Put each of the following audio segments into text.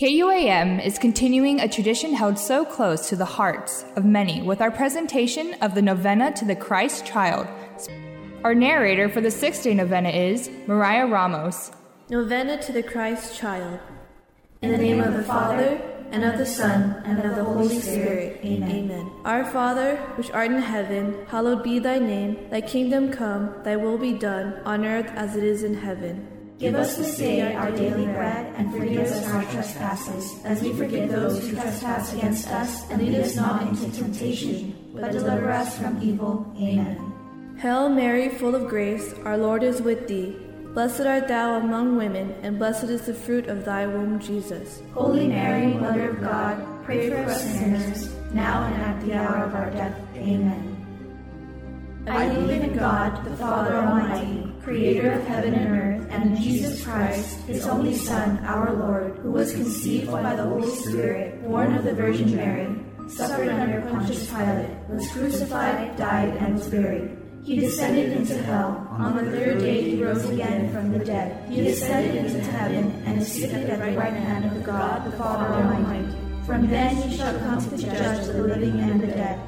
KUAM is continuing a tradition held so close to the hearts of many with our presentation of the Novena to the Christ Child. Our narrator for the six day novena is Mariah Ramos. Novena to the Christ Child. In the name of the Father, and of the Son, and of the Holy Spirit. Amen. Amen. Our Father, which art in heaven, hallowed be thy name. Thy kingdom come, thy will be done, on earth as it is in heaven. Give us this day our daily bread, and forgive us our trespasses, as we forgive those who trespass against us. And lead us not into temptation, but deliver us from evil. Amen. Hail Mary, full of grace, our Lord is with thee. Blessed art thou among women, and blessed is the fruit of thy womb, Jesus. Holy Mary, Mother of God, pray for us sinners, now and at the hour of our death. Amen. I believe in God, the Father Almighty, creator of heaven and earth, and Jesus Christ, his only Son, our Lord, who was conceived by the Holy Spirit, born of the Virgin Mary, suffered under Pontius Pilate, was crucified, died, and was buried. He descended into hell. On the third day he rose again from the dead. He ascended into heaven and is seated at the right hand of God the Father Almighty. From then he shall come to judge the living and the dead.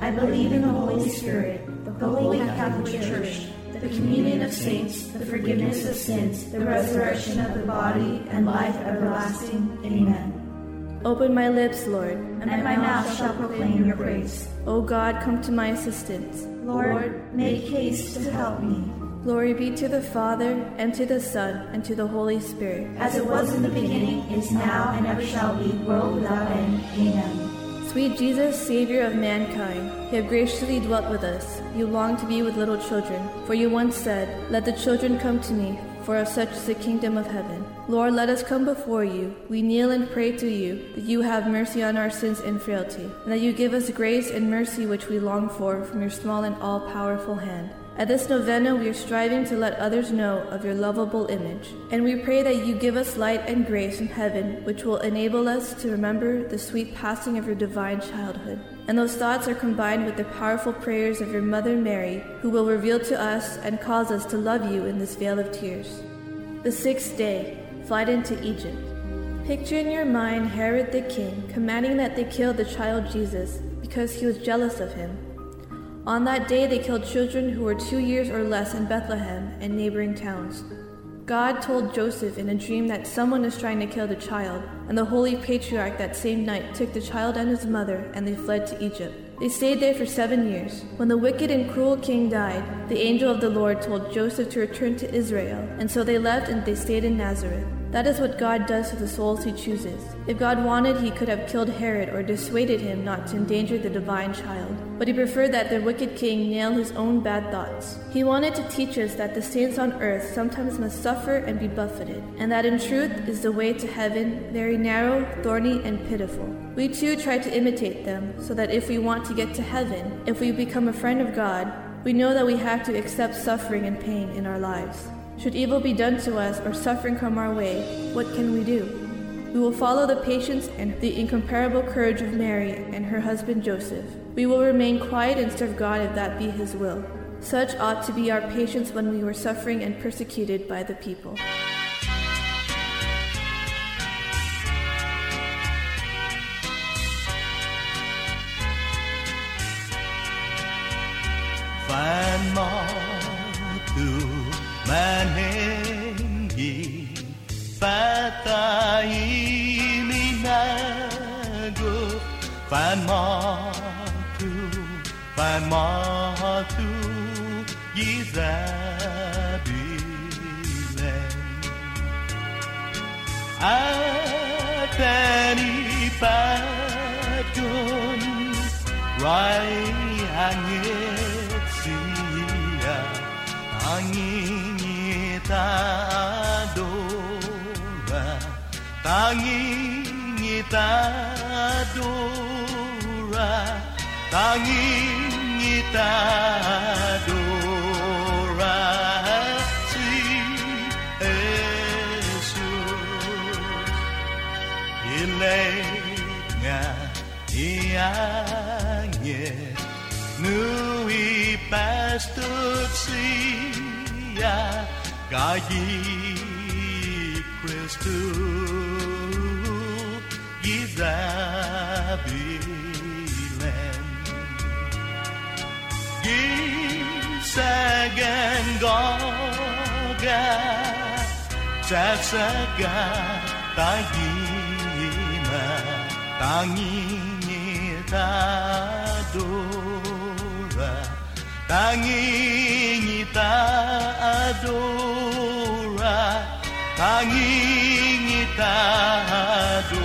I believe in the Holy Spirit, the Holy Catholic Church, the communion of saints, the forgiveness of sins, the resurrection of the body, and life everlasting. Amen. Open my lips, Lord, and my mouth shall proclaim your praise. O God, come to my assistance. Lord, make haste to help me. Glory be to the Father, and to the Son, and to the Holy Spirit. As it was in the beginning, is now, and ever shall be, world without end. Amen. Sweet Jesus, Savior of mankind, you have graciously dwelt with us. You long to be with little children, for you once said, Let the children come to me, for of such is the kingdom of heaven. Lord, let us come before you. We kneel and pray to you that you have mercy on our sins and frailty, and that you give us grace and mercy which we long for from your small and all powerful hand. At this novena, we are striving to let others know of your lovable image, and we pray that you give us light and grace from heaven, which will enable us to remember the sweet passing of your divine childhood. And those thoughts are combined with the powerful prayers of your Mother Mary, who will reveal to us and cause us to love you in this vale of tears. The sixth day, flight into Egypt. Picture in your mind Herod the king commanding that they kill the child Jesus because he was jealous of him. On that day, they killed children who were two years or less in Bethlehem and neighboring towns. God told Joseph in a dream that someone is trying to kill the child, and the holy patriarch that same night took the child and his mother and they fled to Egypt. They stayed there for seven years. When the wicked and cruel king died, the angel of the Lord told Joseph to return to Israel, and so they left and they stayed in Nazareth. That is what God does to the souls he chooses. If God wanted, he could have killed Herod or dissuaded him not to endanger the divine child. But he preferred that the wicked king nail his own bad thoughts. He wanted to teach us that the saints on earth sometimes must suffer and be buffeted, and that in truth is the way to heaven very narrow, thorny, and pitiful. We too try to imitate them, so that if we want to get to heaven, if we become a friend of God, we know that we have to accept suffering and pain in our lives. Should evil be done to us or suffering come our way, what can we do? We will follow the patience and the incomparable courage of Mary and her husband Joseph. We will remain quiet and serve God if that be His will. Such ought to be our patience when we were suffering and persecuted by the people. 라이앙의 지야 당인이 따돌아 당인이 따돌아 당인이 따돌아 Maria Gaji Christu. Gizabilen Gizagen Goga Jasaga Tagima dora, Tadora Tangini Tadora adora, tangi ngita adora.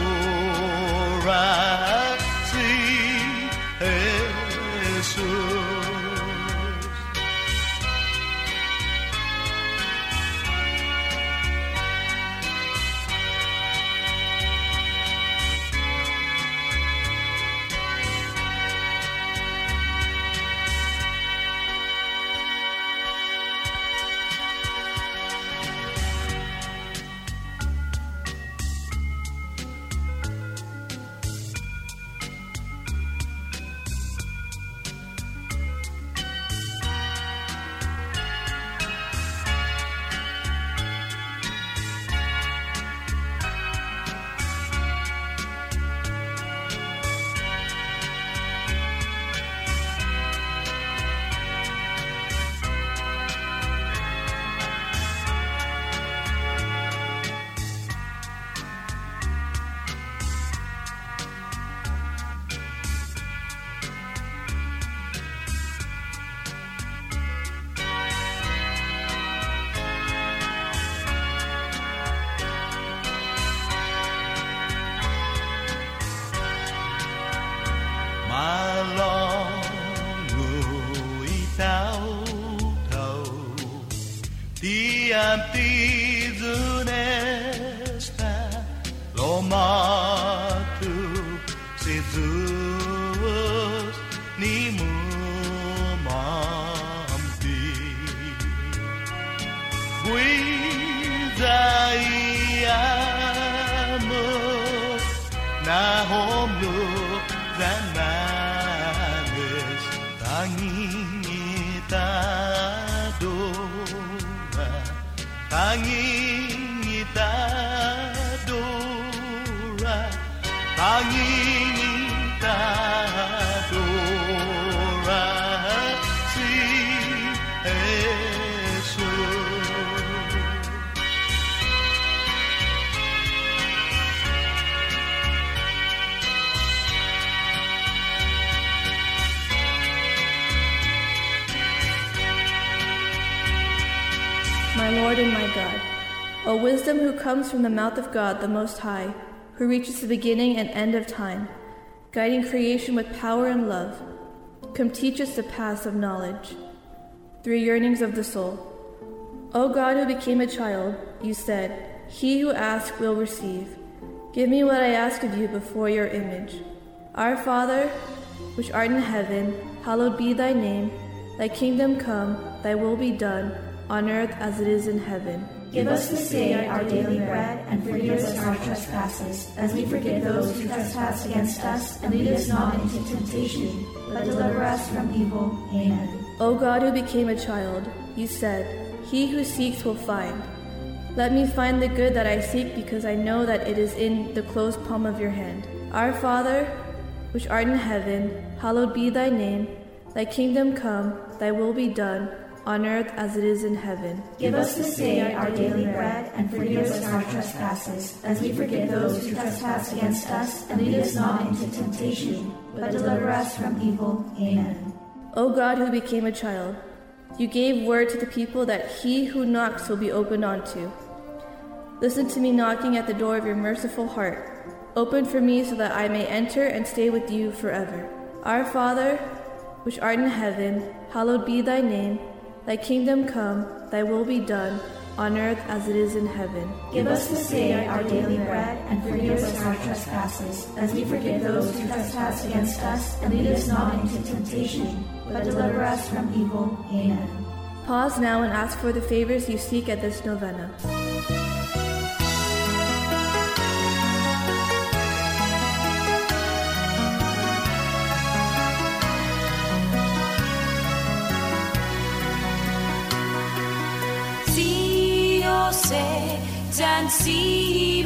My Lord and my God. O wisdom who comes from the mouth of God the Most High, who reaches the beginning and end of time, guiding creation with power and love, come teach us the paths of knowledge. Through yearnings of the soul. O God who became a child, you said, He who asks will receive. Give me what I ask of you before your image. Our Father, which art in heaven, hallowed be thy name. Thy kingdom come, thy will be done on earth as it is in heaven. Give us this day our daily bread, and forgive us our trespasses, as we forgive those who trespass against us, and lead us not into temptation, but deliver us from evil. Amen. O God who became a child, you said, He who seeks will find. Let me find the good that I seek, because I know that it is in the closed palm of your hand. Our Father, which art in heaven, hallowed be thy name. Thy kingdom come, thy will be done on earth as it is in heaven. Give us this day our daily bread, and forgive us our trespasses, as we forgive those who trespass against us, and lead us not into temptation, but deliver us from evil. Amen. O God, who became a child, you gave word to the people that he who knocks will be opened unto. Listen to me knocking at the door of your merciful heart. Open for me so that I may enter and stay with you forever. Our Father, which art in heaven, hallowed be thy name. Thy kingdom come, thy will be done, on earth as it is in heaven. Give us this day our daily bread, and forgive us our trespasses, as we forgive those who trespass against us, and lead us not into temptation, but deliver us from evil. Amen. Pause now and ask for the favors you seek at this novena. Sé, si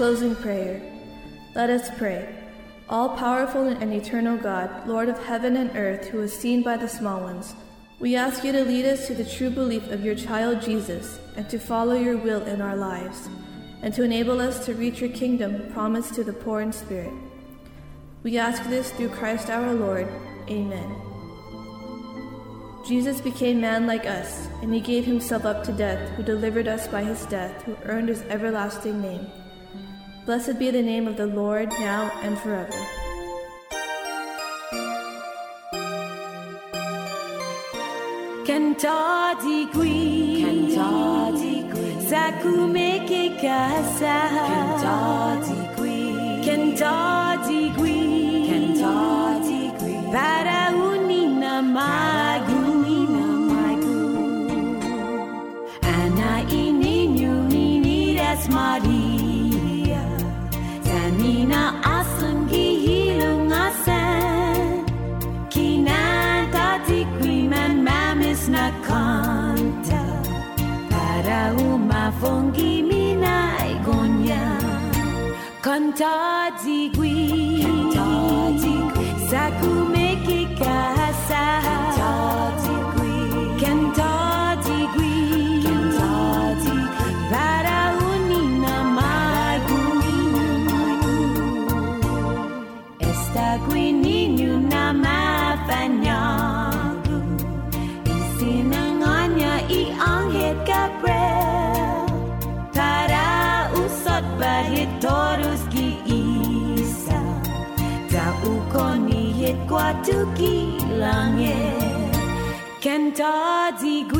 Closing prayer. Let us pray. All powerful and eternal God, Lord of heaven and earth, who is seen by the small ones, we ask you to lead us to the true belief of your child Jesus and to follow your will in our lives, and to enable us to reach your kingdom promised to the poor in spirit. We ask this through Christ our Lord. Amen. Jesus became man like us, and he gave himself up to death, who delivered us by his death, who earned his everlasting name. Blessed be the name of the Lord now and forever. Cantati qui, cantati qui, sakume casa, cantati qui, cantati qui, cantati qui, para unina magu, magu, ana ini nyuni ni Kanta di gwi Kanta gi langit Kenta di gui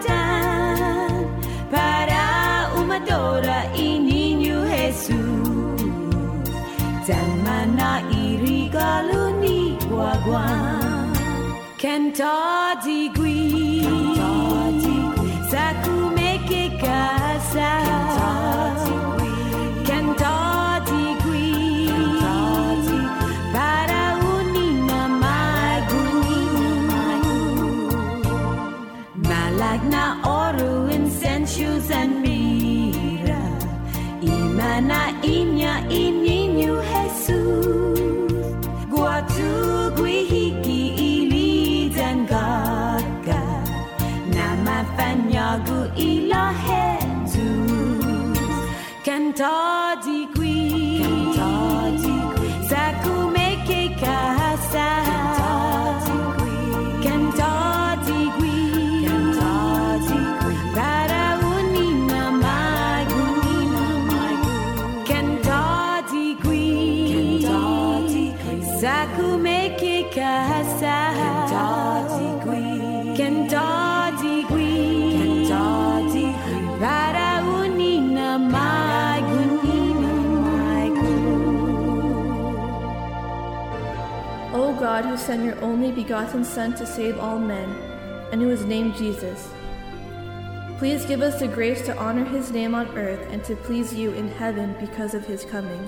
Para umadora ininho Jesus. Dan mana iri galuni wagwan Kenta digui. Saku begotten Son to save all men, and who is named Jesus, please give us the grace to honor his name on earth and to please you in heaven because of his coming.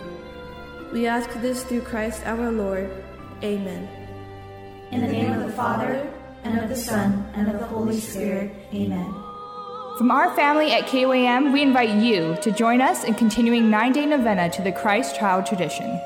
We ask this through Christ our Lord. Amen. In the name of the Father, and of the Son, and of the Holy Spirit. Amen. From our family at KUAM, we invite you to join us in continuing nine day novena to the Christ Child tradition.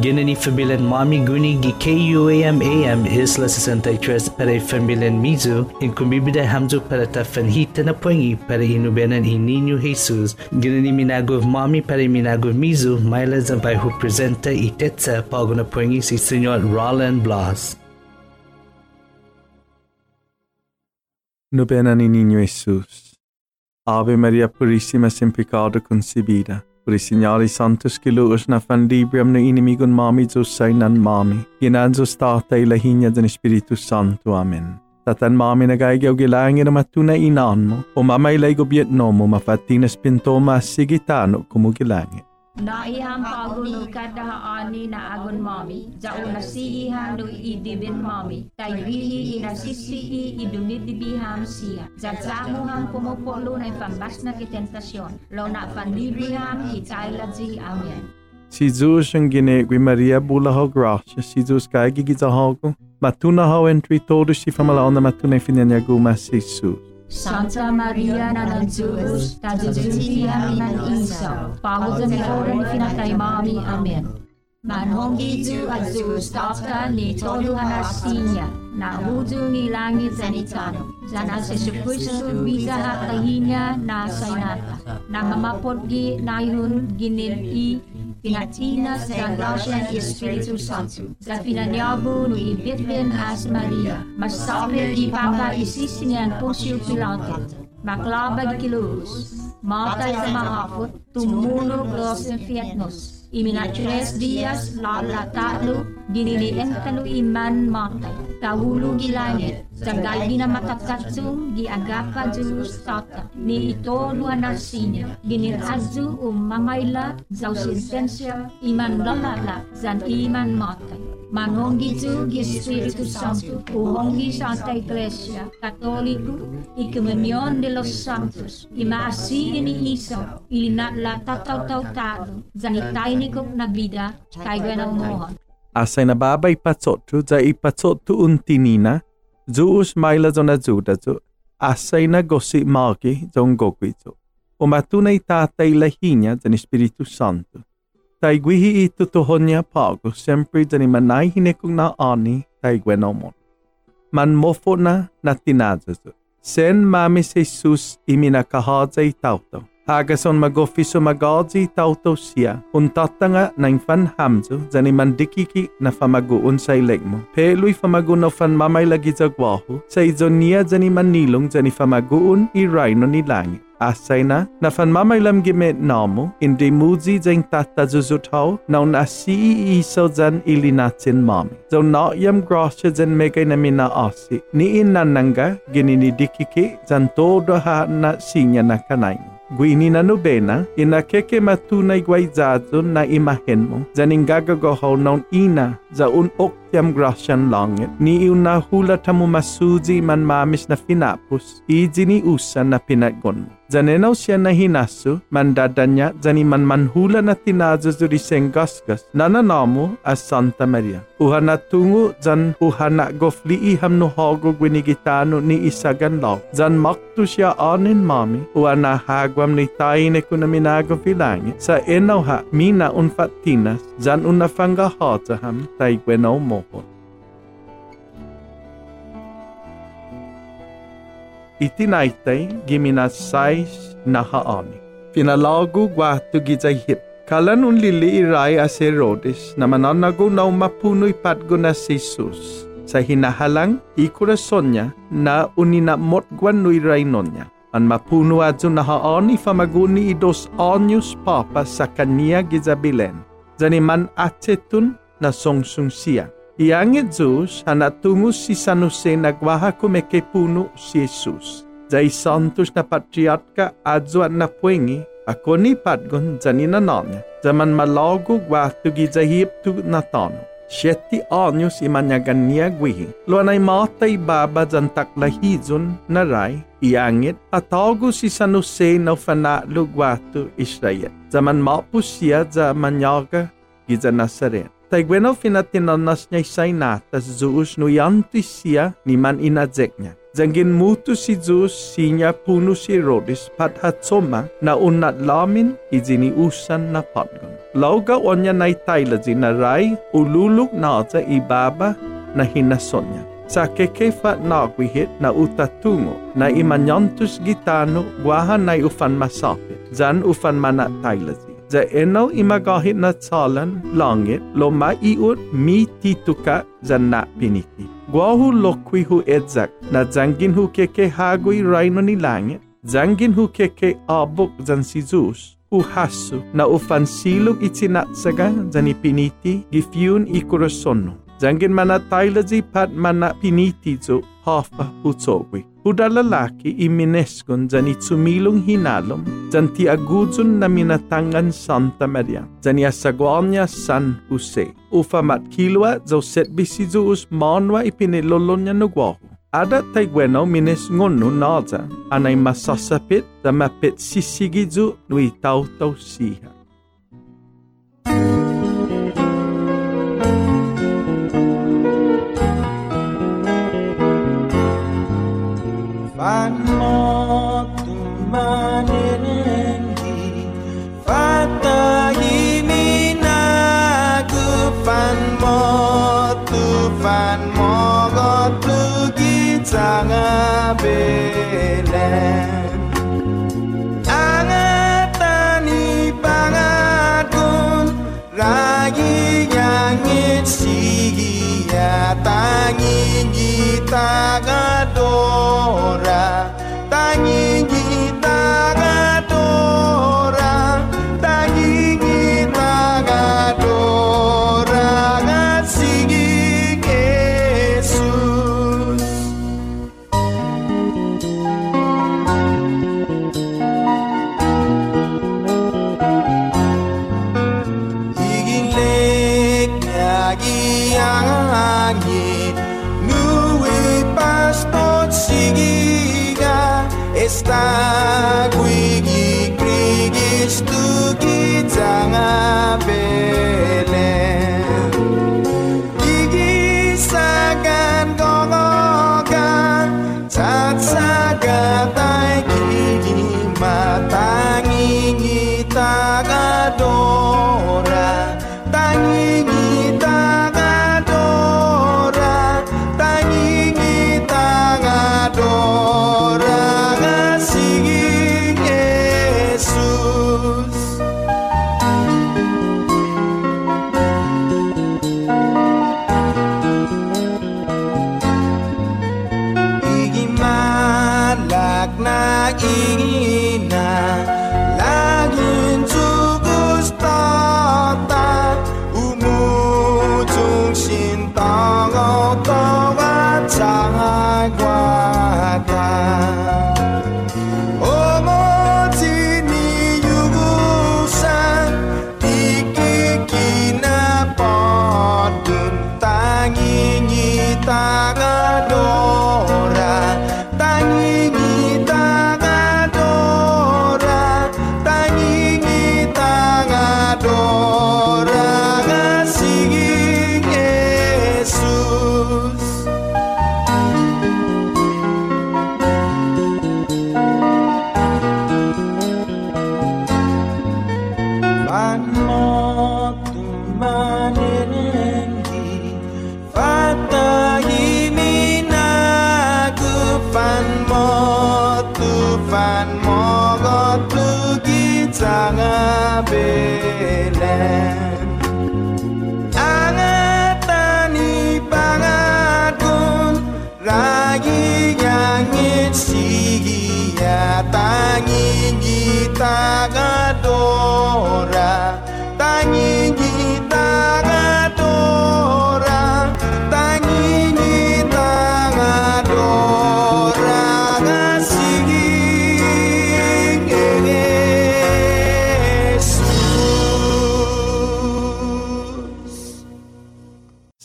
Ginani Família Mami Guni gi KUAM AM 63 para família Mizu em kumibida hamzo para ta fanhita na poengi para inubenan i Jesus. Ginani minagov Mami para minagov Mizu maila zampai hu presenta i tetsa pago na si Senhor Roland Blas. Novena ni Niño Jesús. Ave María Purísima sin pecado concebida. Prisinyari santos kiluos na fandibriam ng inimigon mami Diyos ay nan mami. Ginan Diyos tatay lahin niya ng Espiritu Santo. Amen. Tatan mami na gaigaw gilangin ang matuna inaan mo. Umamay lay gobyet no mo mafatin na spintoma sigitano kumugilangin. Na Naiham paguni kada ani na agun mami, jau nasiihan no idibin mami, taywihi inasisii idunidibiham siya. Jatsamuhan pumupolo na ipambas na kitentasyon, lo na pandibiham itailadzi amen. Si Jesus ang ginegwi Maria bula ho gracia, si Jesus kay gigizahogo, matuna ho entri todo si famalaon na matuna finanyagu mas Jesus. Santa Maria na ng Diyos, tajujuti namin ang isaw, pagod mami. Amen. Manhong Giju at Diyos, tapta ni Todo Hanastinya, na hudu ni langit sanitano, sana sa Shukusu bisa hatahinya na sainata, na mamapot gi na yun ginil i pinatinas ng Laotian Espiritu Santo, sa pinanyabo ni Bitwin as Maria, masapit di Papa isisinian Poncio Pilato, maklabag kilos, matay sa mahapot, tumulog los infiernos, iminatres dias lalatalo, ginilientalo iman matay, kawulog ilangit, Tagal dinamakatkatsu giagapa Junus Tata ni ito luanasinya ginirazu umamayla zaw sintensya iman lalala zan iman matay. Manongizu gi Espiritu Santo, uhongis ante Iglesia Católico y de los santos, y maasi ini isa, ili natlatatautado, zanitainikok na vida, kay ganamohan. Asay nababay patsotu, za ipatsotu untinina, Zeus maila zona zuda zo, asay gosi magi zon gogwizo. O matunay tatay lahinya zan Espiritu Santo. Tai gwihi ito tohonya pago, sempre zani manay hinekong na ani, tai gwenomon. Man mofo na na tinazazo. Sen mamis Jesus iminakahadza itauto. Hagason magofiso magadzi tauto siya. Untatanga na infan hamzo, zani mandikiki na famaguun sa ilegmo. Peluy famagun no fan mamay lagi zagwaho, sa izon niya zani manilong zani famaguun i raino ni langit. asay na na fan mamaylam gime namo indi muzi jeng tata zuzutau na na si iso jan ilinatin mami. So na yam grosha jan megay na mina asi ni inananga ginini dikiki jan todo ha na sinya na kanain. guininanubena inakeke matunai guaizazo na imahenu zaningagagohau naun ina za un ok okyam grasyan langit, ni una hula tamu masuji man mamis na finapus, ijini usa na pinaggon mo. Zanenaw siya na hinasu, mandadanya zani man manhula na tinazo zuri senggasgas, nananamo as Santa Maria. Uhana tungu zan uhana gofli iham no hogo gwinigitano ni isagan law. Zan maktu siya anin mami, uhana hagwam ni taine kuna minago filangi, sa enaw ha mina unfatinas, zan unafanga hataham, tay gwenaw maupun. Itinaitei giminasais nahaani. Finalago guatu gizaihip. Kalan un lili irai aserodis namananago naumapunoy patgona sisus. Sa hinahalang ikurasonya na uninamotguan no irainonya. Ang mapuno naha ani famaguni idos anyos papa sa kanya gizabilen. Zaniman atetun na songsung siya. Iangit Zeus hanatungo si San Jose nagwaha kumeke puno si Jesus. Zay santos na patriarka adzo na puengi ako ni patgon zanina nanya. Zaman malago gwatu gizahip tu natano. Siete anos imanyagan niya gwihi. Luanay matay baba zan taklahizon na ray, iangit, atago si San Jose na fanalo gwatu Israel. Zaman mapus siya za manyaga giza Nazaret. Tay gweno finatinanas niya isay natas Zeus no yanti siya ni man inadzek niya. Zangin mutu si Zeus sinya puno si Herodes pat hatsoma na unat lamin izini usan na patgon. Lauga onya na itayla zina ray ululuk na za ibaba na hinason niya. Sa kekefa na kwihit na utatungo na imanyantus gitano guahan na ufan masapit. Zan ufan mana taylazi. Za enaw imagahit na tsalan langit lo maiut mi tituka za na piniti. Guahu lokwi hu edzak na zangin hu keke hagui raino ni langit, zangin hu keke abok zan si Zeus, uhasu na ufansilog itinatsaga zan ipiniti gifyun ikurasono. Zangin mana taylazi pat mana piniti zo hafa utsowi. Hudalalaki iminescon zani tsumilung hinalum, zanti aguzun na minatangan Santa Maria, zani asagwanya San Jose. Ufa matkilwa zau setbisizu us manwa ipinilolonya nugwahu. Ada taigweno mines ngonu naza, anay masasapit zamapit sisigizu nui tautaw siha. Sigiga Esta guigi grigis tu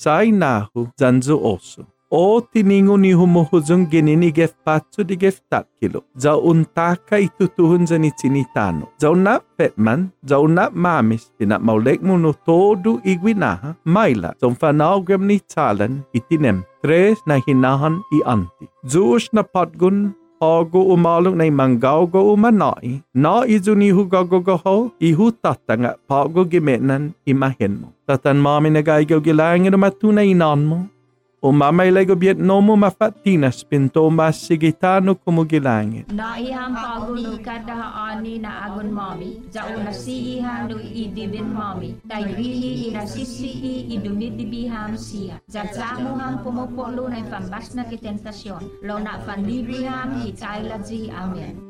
sainahu zanzu osu. O tiningu ni humuhuzun genini gefpatsu di geftakilo. Zau untaka itu tuhun zanitinitano. Zau na petman, zau na mamis, tina maulekmu munu todu igwinaha, maila, zau fanaugram ni talan itinem. Tres na hinahan i anti. Zuus na patgun ho go u maluk nei mangau go u manai no izuni hu go go go ho i hu tatanga pa go gi menan imahen mo tatan ma me nagai go gi lang no matu nei nan mo biet no mo mafatinas pinto masigitano kumugilangin. Naihang pagulo kada ani na agon mami, jao na siihang no idibin mami, tayrihi inasisi idumidibiham siya. Jajamo hang pumupolo na pambas na kitentasyon, lo na panlibriham hitayladzi amen.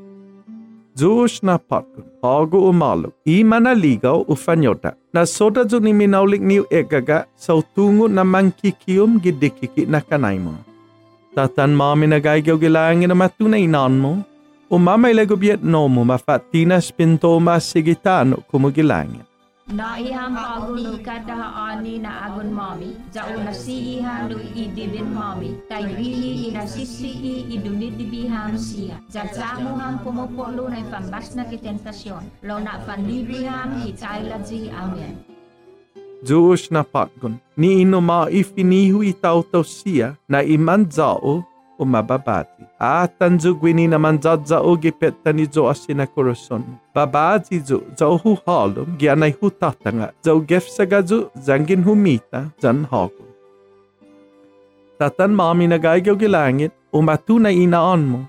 Zoosh na patku, o umalu, i mana ligau ufanyota. Na soda zuni minaulik niu egaga, sau tungu na mangkikium gidikiki na kanaimu. Tatan mami na gaigau gilangi na matuna inanmu, umama ilego biet nomu mafatina spintoma sigitano kumugilangin. Naihang paagunu kada ani na agun mami, jau jao na siihan do idibin mami, kay bihi ina sisi i idunidibihan siya. Jatsamuhan pumupolo na pambas na kitentasyon, lo na pandibihan hitailaji. Amen. Jewish na patgon, ni inuma ifinihu itaw siya na iman zao umababati. Atan zuguini naman zadza ogi petani zo asina koroson. Babazi zu zauhu halum gianai hu tatanga zau gefsaga zu zangin humita zan hagu. Tatan mami na gaigyo gilangit umatuna ina onmo.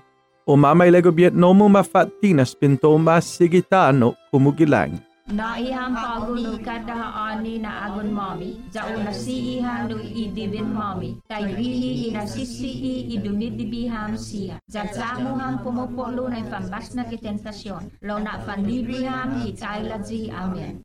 Umamay lego biet nomu mafatina spinto umasigitano kumugilangit. Na iham pagunu kada ani na agun mami, jau nasi ihanu idibin mami, tai bihi ina sisi i idunit dibiham sia, jajamu ham pumupulu na pambas na kitentasyon, lo na pandibriham hitailaji amen.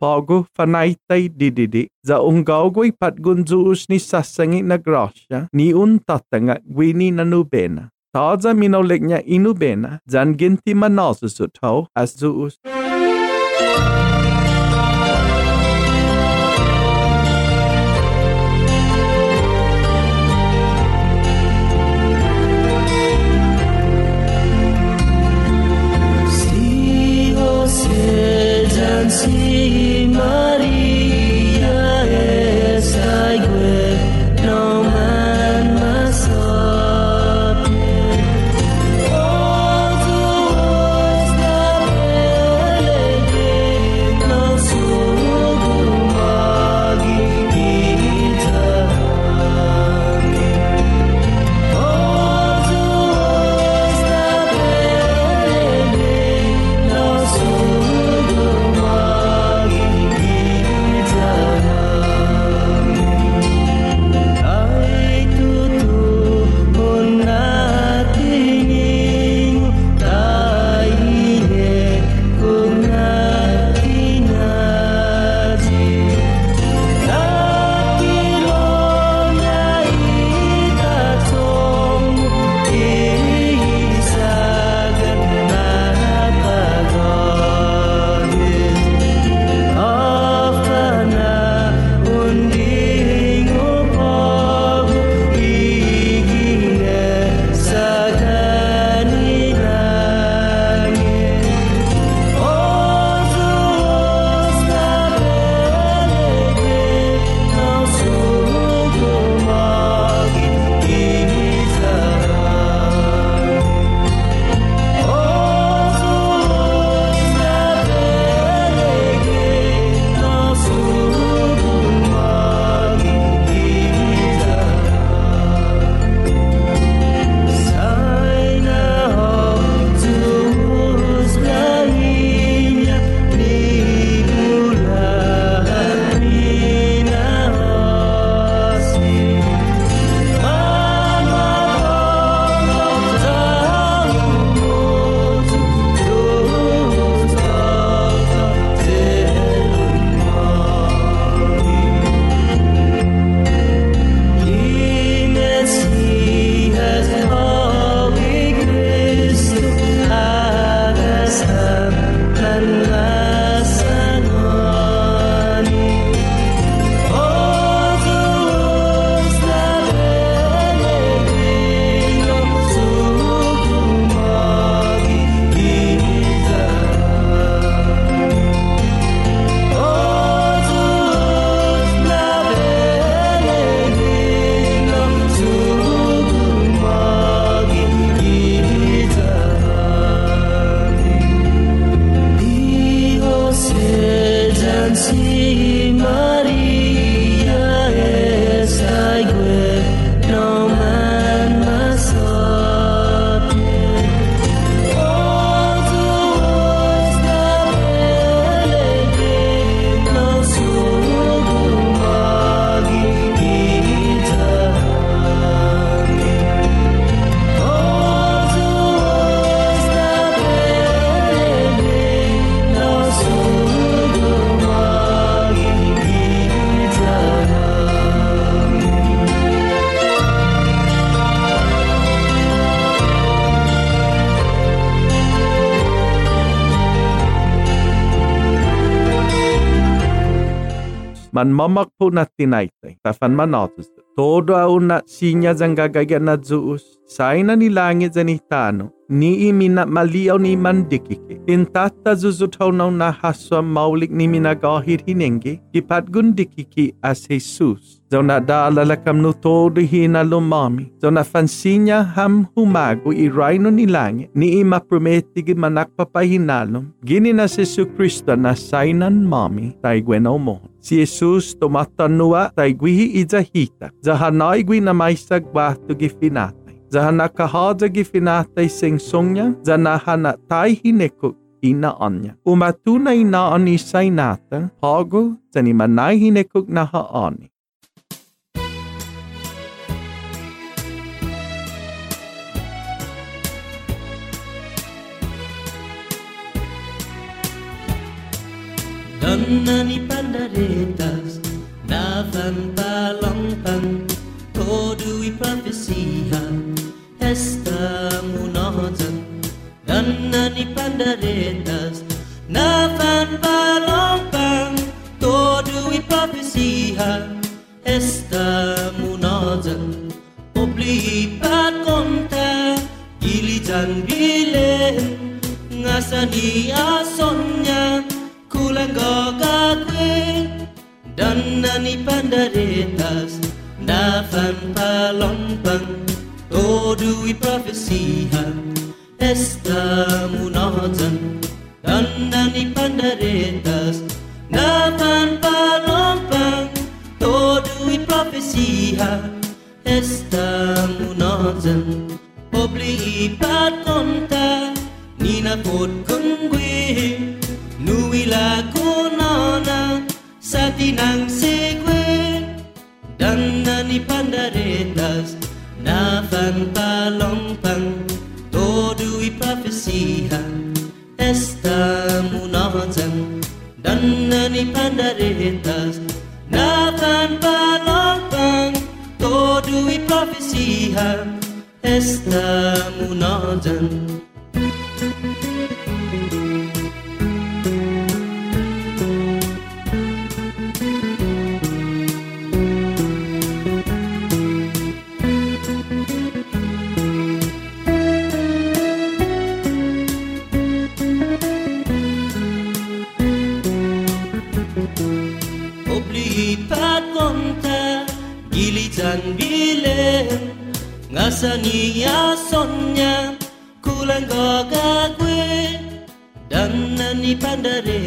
Pogu fanaitai dididi, za ungaugui patgun zuus ni sasangi na grosha, ni un tatanga gwini na nubena. Taza minoleknya inubena, zan ginti manasusut ho as zuus. Si man mamak puna tinaitay, tafan man atus. Todo auna sinya zanggagaya na zuus, saina ni langi zenitano ni imina maliau ni mandikiki. Intata zuzutonau na haswa maulik ni minagahir hinengi kipatgundikiki as Jesus. Zona daalala kamnu todo hina lumami zona fansinya ham humago i raino ni langi ni ima prometigi manakpapahinalom. Gini na si Kristo na sainan mami taigwenau mohon si Jesus tumatanua taigwihi ijahita zahanai gwi na maisagwahto gifinata Zaha nakahaja gifinatay sing songnya, zanaha na taihi nekuk ina anya. Umatuna ina ani sainata, hago zanimanaihi nekuk naha ani. Donna ni pandaretas, navan palangpan, todui profesihan, munajat dan nani pandaretas nafan balompang todo i profesia esta munajat obli pat konta gilitan bilen ngasani asonya kulanggo kakwe dan nani pandaretas nafan balompang Or do we prophecy her? Testa munazan Dandani pandaretas Napan palompang Or do we prophecy her? Testa munazan Obli ipat konta Nina pot kungwe Nuila kunana Satinang segwe Dandani pandaretas Dandani pandaretas Davan palompan Todo i profesia Esta munajan, munazam Dannani pandaretas Davan palompan Todo i profesia Esta munajan. Tanzania sonya kulanggo gagwe dan nani pandare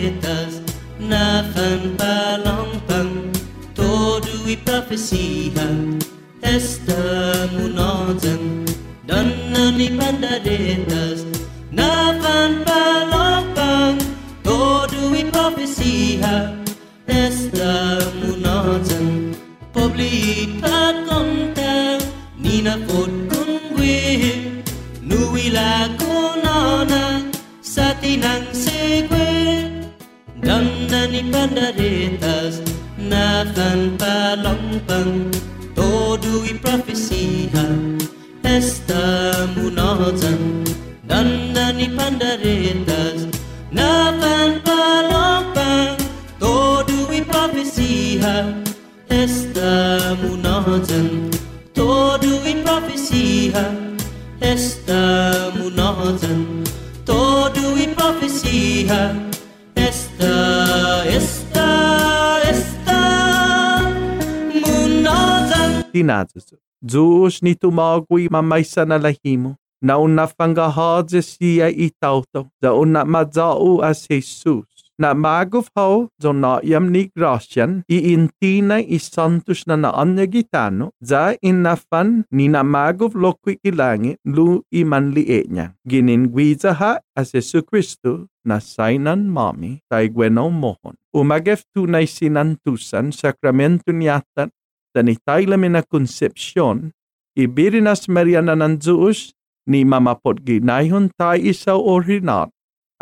esta munotan todui profesia esta esta esta tumagui mamaysa na lahimo. Na una fangahaja siya itauto. Da una madzao as Jesus. Na magov hao zo na yam ni grasyan i intina i santos na naanya gitano za inafan ni na magov lokwi ilangi lu i manlie niya. Giningwiza ha as Jesu Kristo na sainan mami tay gweno mohon. Umagef tunay sinantusan sakramento niyatan dan itayla na konsepsyon, ibirinas Mariana ng Diyos, ni mamapot ginayhon tayo isaw orinat,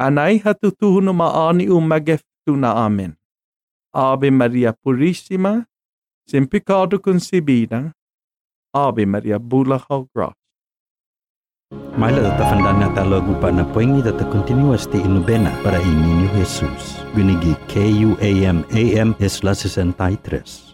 anai hatutuhunu maani u mageftuna amen. Ave Maria Purissima, sin pecado concebida, Ave Maria Bula Gras. Maila da tafandana talo gupa na poengi da ta continuas te inubena para ininio Jesus. Gunigi KUAM AM es la 63.